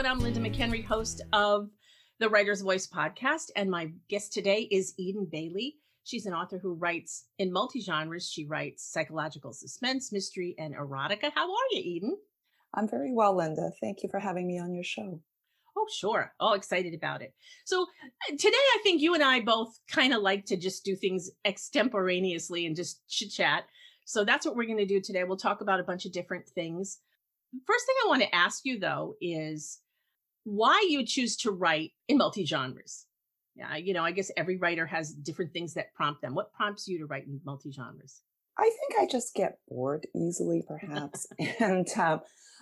everyone. I'm Linda McHenry, host of the Writer's Voice podcast. And my guest today is Eden Baylee. She's an author who writes in multi genres. She writes psychological suspense, mystery, and erotica. How are you, Eden? I'm very well, Linda. Thank you for having me on your show. Oh, sure. All excited about it. So, uh, today I think you and I both kind of like to just do things extemporaneously and just chit chat. So, that's what we're going to do today. We'll talk about a bunch of different things. First thing I want to ask you, though, is why you choose to write in multi genres. Yeah, you know, I guess every writer has different things that prompt them. What prompts you to write in multi genres? I think I just get bored easily, perhaps. and um,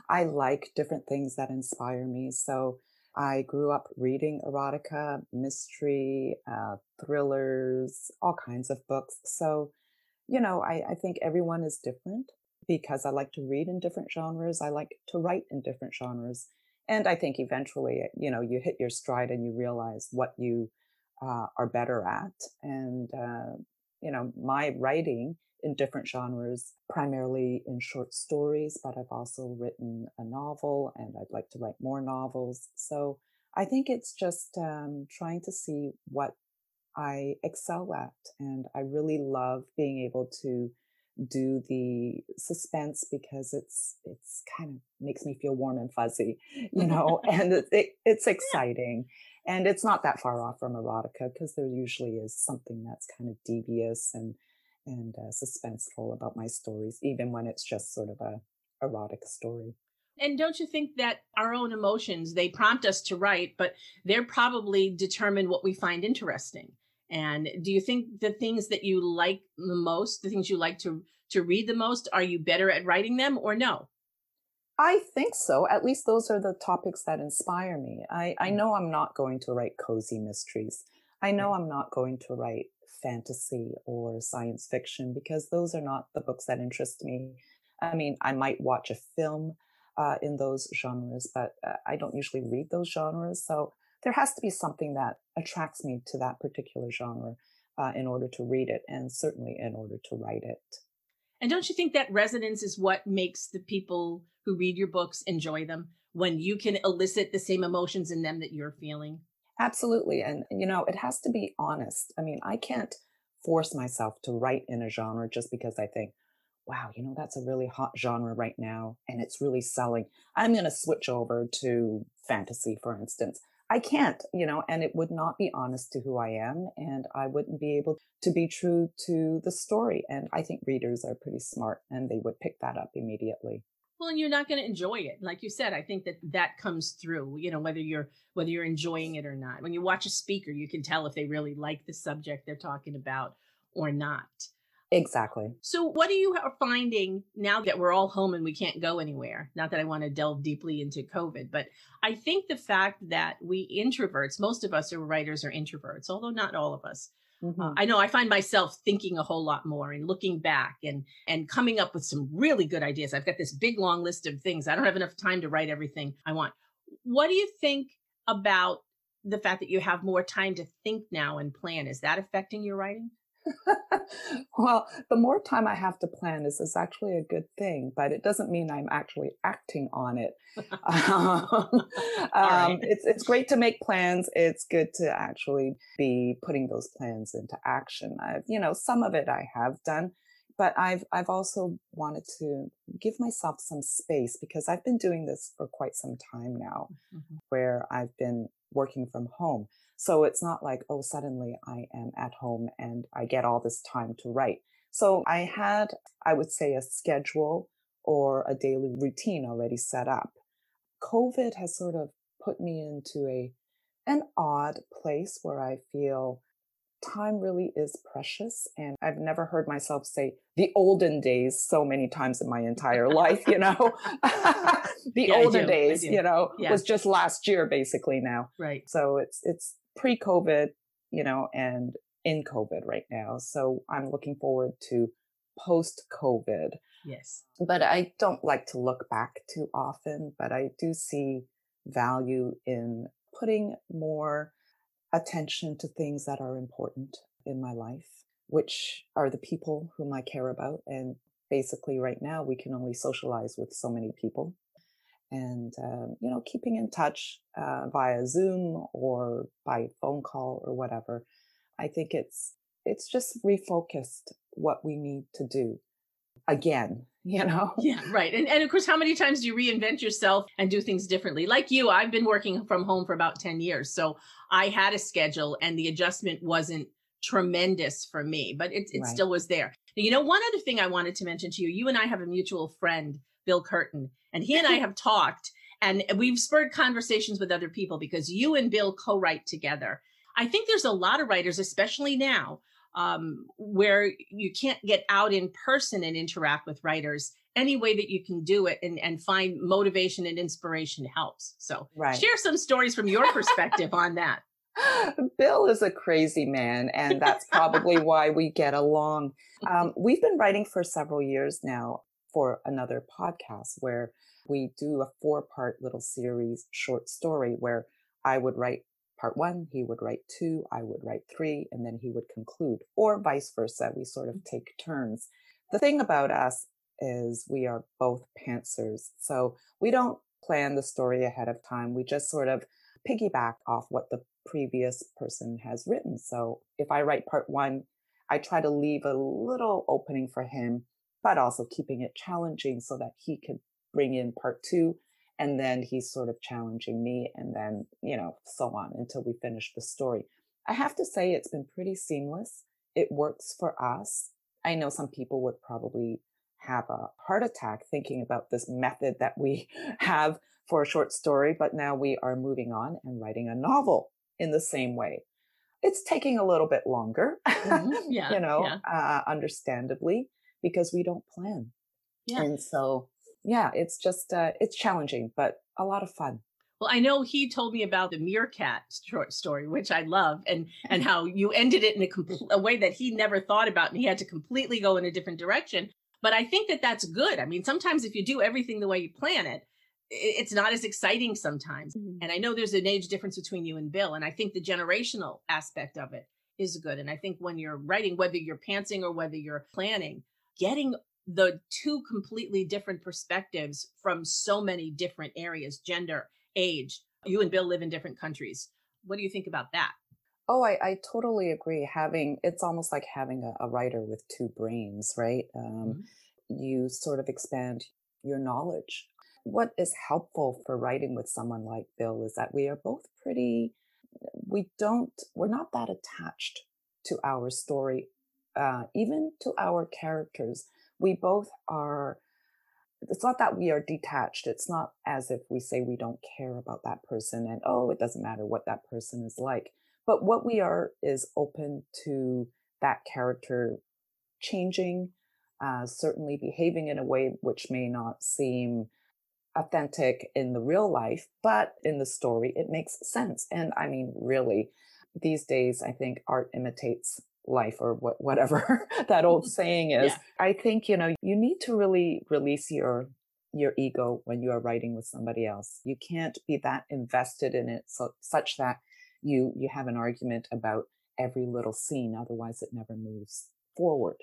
I like different things that inspire me. So I grew up reading erotica, mystery, uh, thrillers, all kinds of books. So, you know, I, I think everyone is different because I like to read in different genres. I like to write in different genres. And I think eventually, you know, you hit your stride and you realize what you uh, are better at. And, uh, you know, my writing in different genres, primarily in short stories, but I've also written a novel and I'd like to write more novels. So I think it's just um, trying to see what I excel at. And I really love being able to do the suspense because it's it's kind of makes me feel warm and fuzzy you know and it, it, it's exciting and it's not that far off from erotica because there usually is something that's kind of devious and and uh, suspenseful about my stories, even when it's just sort of a erotic story. And don't you think that our own emotions, they prompt us to write, but they're probably determine what we find interesting. And do you think the things that you like the most, the things you like to to read the most, are you better at writing them or no? I think so. At least those are the topics that inspire me. I, I mm. know I'm not going to write cozy mysteries. I know I'm not going to write fantasy or science fiction because those are not the books that interest me. I mean, I might watch a film uh, in those genres, but uh, I don't usually read those genres. So there has to be something that attracts me to that particular genre uh, in order to read it, and certainly in order to write it. And don't you think that resonance is what makes the people who read your books enjoy them? When you can elicit the same emotions in them that you're feeling? Absolutely. And, you know, it has to be honest. I mean, I can't force myself to write in a genre just because I think, wow, you know, that's a really hot genre right now and it's really selling. I'm going to switch over to fantasy, for instance. I can't, you know, and it would not be honest to who I am. And I wouldn't be able to be true to the story. And I think readers are pretty smart and they would pick that up immediately well and you're not going to enjoy it like you said i think that that comes through you know whether you're whether you're enjoying it or not when you watch a speaker you can tell if they really like the subject they're talking about or not exactly so what are you finding now that we're all home and we can't go anywhere not that i want to delve deeply into covid but i think the fact that we introverts most of us are writers are introverts although not all of us uh, mm-hmm. Uh, I know I find myself thinking a whole lot more and looking back and and coming up with some really good ideas. I've got this big long list of things. I don't have enough time to write everything I want. What do you think about the fact that you have more time to think now and plan? Is that affecting your writing? well, the more time I have to plan is, is actually a good thing, but it doesn't mean I'm actually acting on it. um, um, it's, it's great to make plans. It's good to actually be putting those plans into action. I've, you know, some of it I have done, but I've, I've also wanted to give myself some space because I've been doing this for quite some time now mm-hmm. where I've been working from home. So it's not like, oh, suddenly I am at home and I get all this time to write. So I had, I would say, a schedule or a daily routine already set up. COVID has sort of put me into a, an odd place where I feel time really is precious. And I've never heard myself say the olden days so many times in my entire life, you know? the yeah, olden days, you know, yeah. was just last year basically now. Right. So it's, it's pre-COVID, you know, and in COVID right now. So I'm looking forward to post COVID. Yes. But I don't like to look back too often, but I do see value in putting more attention to things that are important in my life, which are the people whom I care about. And basically, right now, we can only socialize with so many people. And um, you know keeping in touch uh, via zoom or by phone call or whatever i think it's it's just refocused what we need to do again you know? Yeah right and, and of course how many times do you reinvent yourself and do things differently? Like you i've been working from home for about 10 years so i had a schedule and the adjustment wasn't tremendous for me but it, it right. still was there. You know one other thing i wanted to mention to you you and i have a mutual friend bill curtin and he and i have talked and we've spurred conversations with other people because you and bill co-write together. I think there's a lot of writers especially now um, where you can't get out in person and interact with writers. Any way that you can do it and, and find motivation and inspiration helps. So right. share some stories from your perspective on that. Bill is a crazy man and that's probably why we get along. Um, we've been writing for several years now for another podcast where we do a four part little series short story where i would write part one, he would write two, I would write three, and then he would conclude, or vice versa. We sort of mm. take turns. The thing about us is we are both pantsers. So we don't plan the story ahead of time. We just sort of piggyback off what the previous person has written. So if I write part one, I try to leave a little opening for him, but also keeping it challenging so that he could bring in part two and then he's sort of challenging me and then you know so on until we finish the story. I have to say it's been pretty seamless. It works for us. I know some people would probably have a heart attack thinking about this method that we have for a short story but now we are moving on and writing a novel in the same way. It's taking a little bit longer mm-hmm. yeah, you know yeah. uh, understandably because we don't plan yeah. and so yeah, it's just uh, it's challenging, but a lot of fun. Well, I know he told me about the meerkat short story, which I love, and and how you ended it in a, compl- a way that he never thought about, and he had to completely go in a different direction. But I think that that's good. I mean, sometimes if you do everything the way you plan it, it's not as exciting sometimes. Mm-hmm. And I know there's an age difference between you and Bill, and I think the generational aspect of it is good. And I think when you're writing, whether you're pantsing or whether you're planning, getting the two completely different perspectives from so many different areas gender age. You and bill live in different countries. What do you think about that? Oh i, I totally agree. Having it's almost like having a, a writer with two brains right? Um, mm-hmm. you sort of expand your knowledge. What is helpful for writing with someone like bill is that we are both pretty we don't we're not that attached to our story uh, even to our characters we both are it's not that we are detached it's not as if we say we don't care about that person and oh it doesn't matter what that person is like but what we are is open to that character changing uh, certainly behaving in a way which may not seem authentic in the real life but in the story it makes sense. And i mean really these days i think art imitates life or what, whatever that old mm-hmm. saying is. Yeah. I think, you know, you need to really release your your ego when you are writing with somebody else. You can't be that invested in it so, such that you you have an argument about every little scene otherwise it never moves forward.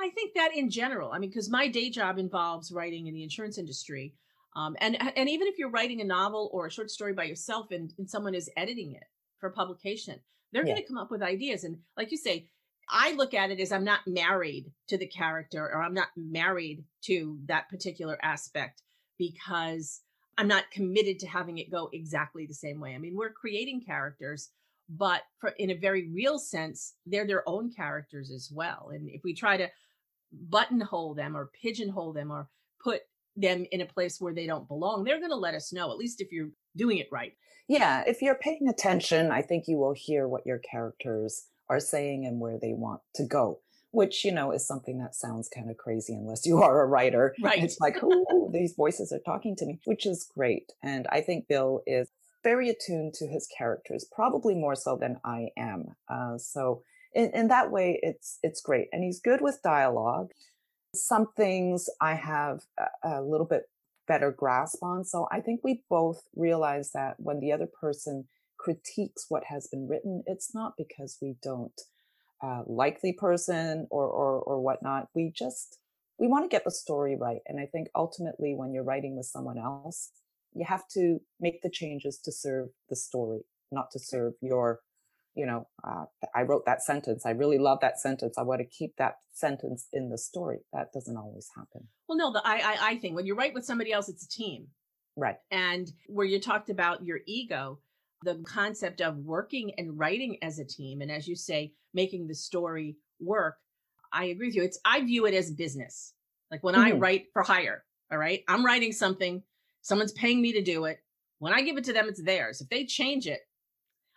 I think that in general, I mean because my day job involves writing in the insurance industry. Um, and and even if you're writing a novel or a short story by yourself and, and someone is editing it for publication, they're yeah. going to come up with ideas. And like you say, I look at it as I'm not married to the character or I'm not married to that particular aspect because I'm not committed to having it go exactly the same way. I mean, we're creating characters, but for, in a very real sense, they're their own characters as well. And if we try to buttonhole them or pigeonhole them or put them in a place where they don't belong, they're going to let us know, at least if you're doing it right. Yeah, if you're paying attention, I think you will hear what your characters are saying and where they want to go which you know is something that sounds kind of crazy unless you are a writer. Right. It's like oh these voices are talking to me which is great and i think bill is very attuned to his characters probably more so than i am uh, so in, in that way it's it's great and he's good with dialogue. Some things i have a, a little bit better grasp on so i think we both realize that when the other person critiques what has been written, it's not because we don't uh, like the person or, or or whatnot. We just we want to get the story right. And I think ultimately, when you're writing with someone else, You have to make the changes to serve the story, not to serve your, you know, uh, I wrote that sentence. I really love that sentence. I want to keep that sentence in the story. That doesn't always happen. Well, no, the I, I, I thing, when you write with somebody else, it's a team. Right. And where you talked about your ego, the concept of working and writing as a team, and as you say, making the story work, I agree with you. It's I view it as business. Like when mm-hmm. I write for hire, all right, I'm writing something, someone's paying me to do it. When I give it to them, it's theirs. If they change it,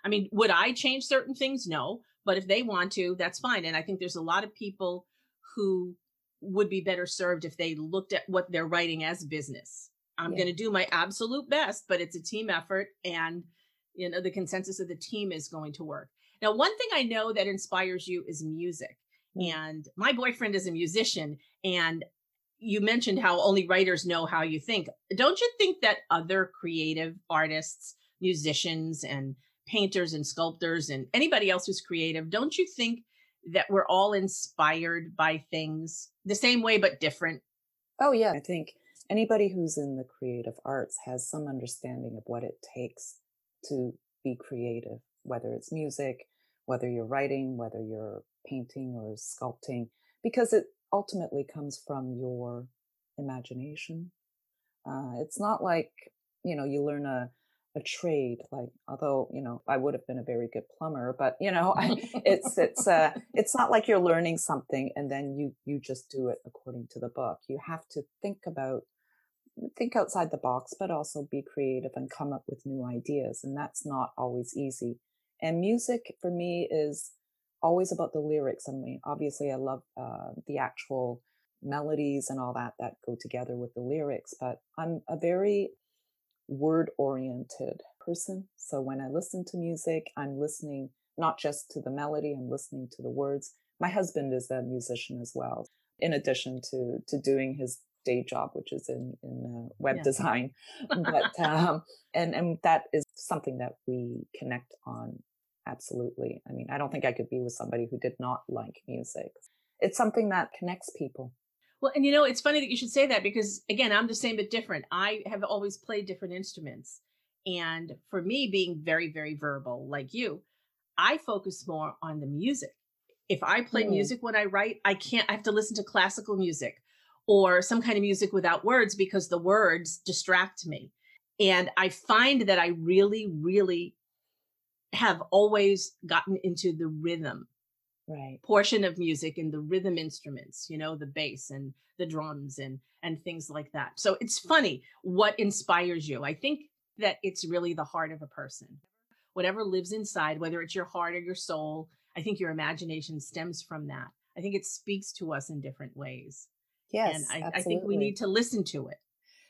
I mean, would I change certain things? No. But if they want to, that's fine. And I think there's a lot of people who would be better served if they looked at what they're writing as business. I'm yeah. going to do my absolute best, but it's a team effort and you know the consensus of the team is going to work. Now, one thing I know that inspires you is music. Mm. And my boyfriend is a musician and you mentioned how only writers know how you think. Don't you think that other creative artists, musicians and painters and sculptors and anybody else who's creative, don't you think that we're all inspired by things the same way but different? Oh yeah, I think anybody who's in the creative arts has some understanding of what it takes to be creative, whether it's music, whether you're writing, whether you're painting or sculpting, because it ultimately comes from your imagination. Uh, it's not like, you know, you learn a, a trade, like, although, you know, I would have been a very good plumber, but you know, I, it's, it's, uh, it's not like you're learning something and then you, you just do it according to the book. You have to think about think outside the box, but also be creative and come up with new ideas. And that's not always easy. And music for me is always about the lyrics. Mean, obviously I love uh, the actual melodies and all that that go together with the lyrics, but I'm a very word oriented person. So when I listen to music, I'm listening not just to the melody, I'm listening to the words. My husband is a musician as well, in addition to, to doing his day job, which is in in uh, web yeah. design. but um, and and that is something that we connect on absolutely. I mean, I don't think I could be with somebody who did not like music. It's something that connects people. Well, and you know, it's funny that you should say that because again, I'm the same but different. I have always played different instruments. And for me, being very, very verbal like you, I focus more on the music. If I play mm. music when I write, I can't, I have to listen to classical music or some kind of music without words because the words distract me. And I find that I really, really have always gotten into the rhythm right. portion of music and the rhythm instruments, you know, the bass and the drums and and things like that. So it's funny what inspires you. I think that it's really the heart of a person. Whatever lives inside, whether it's your heart or your soul, I think your imagination stems from that. I think it speaks to us in different ways. Yes. And I, I think we need to listen to it.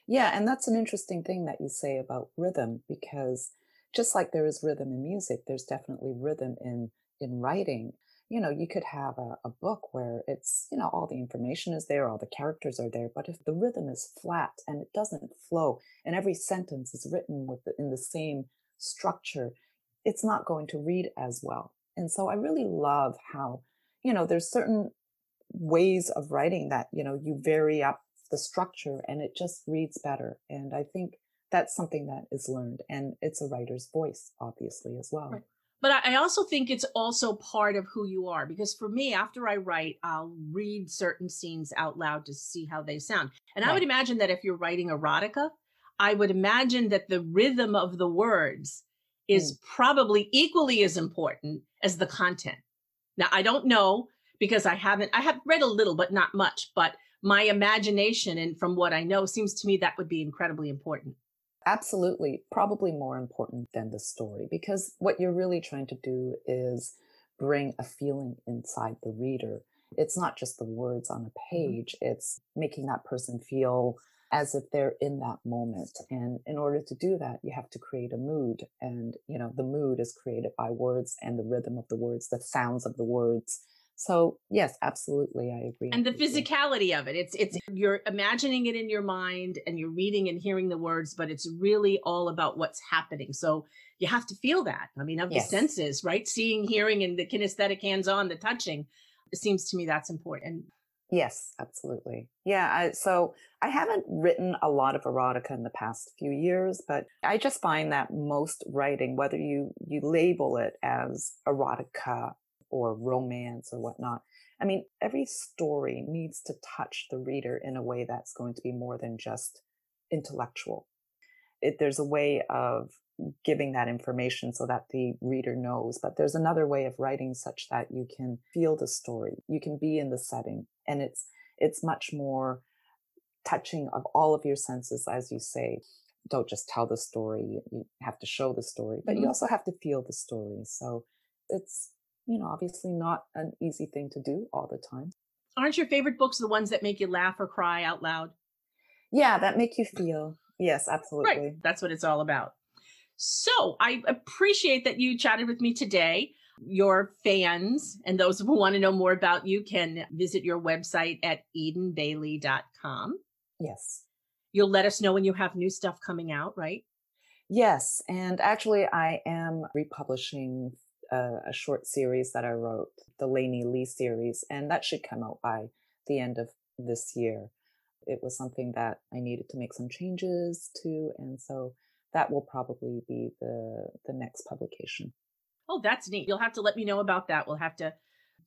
Yeah. And that's an interesting thing that you say about rhythm, because just like there is rhythm in music, there's definitely rhythm in, in writing. You know, you could have a, a book where it's, you know, all the information is there, all the characters are there, but if the rhythm is flat and it doesn't flow and every sentence is written with the, in the same structure, it's not going to read as well. And so I really love how, you know, there's certain ways of writing that, you know, you vary up the structure and it just reads better. And I think that's something that is learned and it's a writer's voice, obviously, as well. Right. But I also think it's also part of who you are because for me, after I write, I'll read certain scenes out loud to see how they sound. And right. I would imagine that if you're writing erotica, I would imagine that the rhythm of the words is mm. probably equally as important as the content. Now, I don't know because I haven't, I have read a little, but not much. But my imagination and from what I know seems to me that would be incredibly important. Absolutely. Probably more important than the story because what you're really trying to do is bring a feeling inside the reader. It's not just the words on a mm-hmm. page, mm-hmm. it's making that person feel as if they're in that moment. And in order to do that, you have to create a mood. And, you know, the mood is created by words and the rhythm of the words, the sounds of the words, so yes, absolutely, I agree. And the physicality you. of it. It's it's you're imagining it in your mind and you're reading and hearing the words, but it's really all about what's happening. So you have to feel that. I mean, of yes. the senses, right? Seeing, hearing, and the kinesthetic hands-on, the touching. It seems to me that's important. Yes, absolutely. Yeah. I, so I haven't written a lot of erotica in the past few years, but I just find that most writing, whether you, you label it as erotica or romance or whatnot, I mean, every story needs to touch the reader in a way that's going to be more than just intellectual. It, there's a way of giving that information so that the reader knows. But there's another way of writing such that you can feel the story. You can be in the setting and it's, it's much more touching of all of your senses, as you say. Don't just tell the story. You have to show the story, but mm-hmm. you also have to feel the story. So it's, you know, obviously not an easy thing to do all the time. Aren't your favorite books the ones that make you laugh or cry out loud? Yeah, that make you feel. Yes, absolutely. Right. That's what it's all about. So I appreciate that you chatted with me today. Your fans and those who want to know more about you can visit your website at edenbaylee.com. Yes. You'll let us know when you have new stuff coming out, right? Yes. And actually, I am republishing a, a short series that I wrote, the Lainey Lee series, and that should come out by the end of this year. It was something that I needed to make some changes to. And so that will probably be the the next publication. Oh, that's neat. You'll have to let me know about that. We'll have to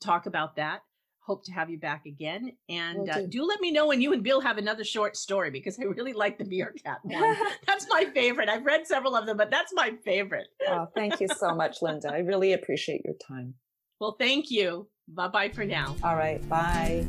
talk about that. Hope to have you back again. And uh, do let me know when you and Bill have another short story because I really like the Meerkat one. that's my favorite. I've read several of them, but that's my favorite. oh, thank you so much, Linda. I really appreciate your time. Well, thank you. Bye bye for now. All right. Bye.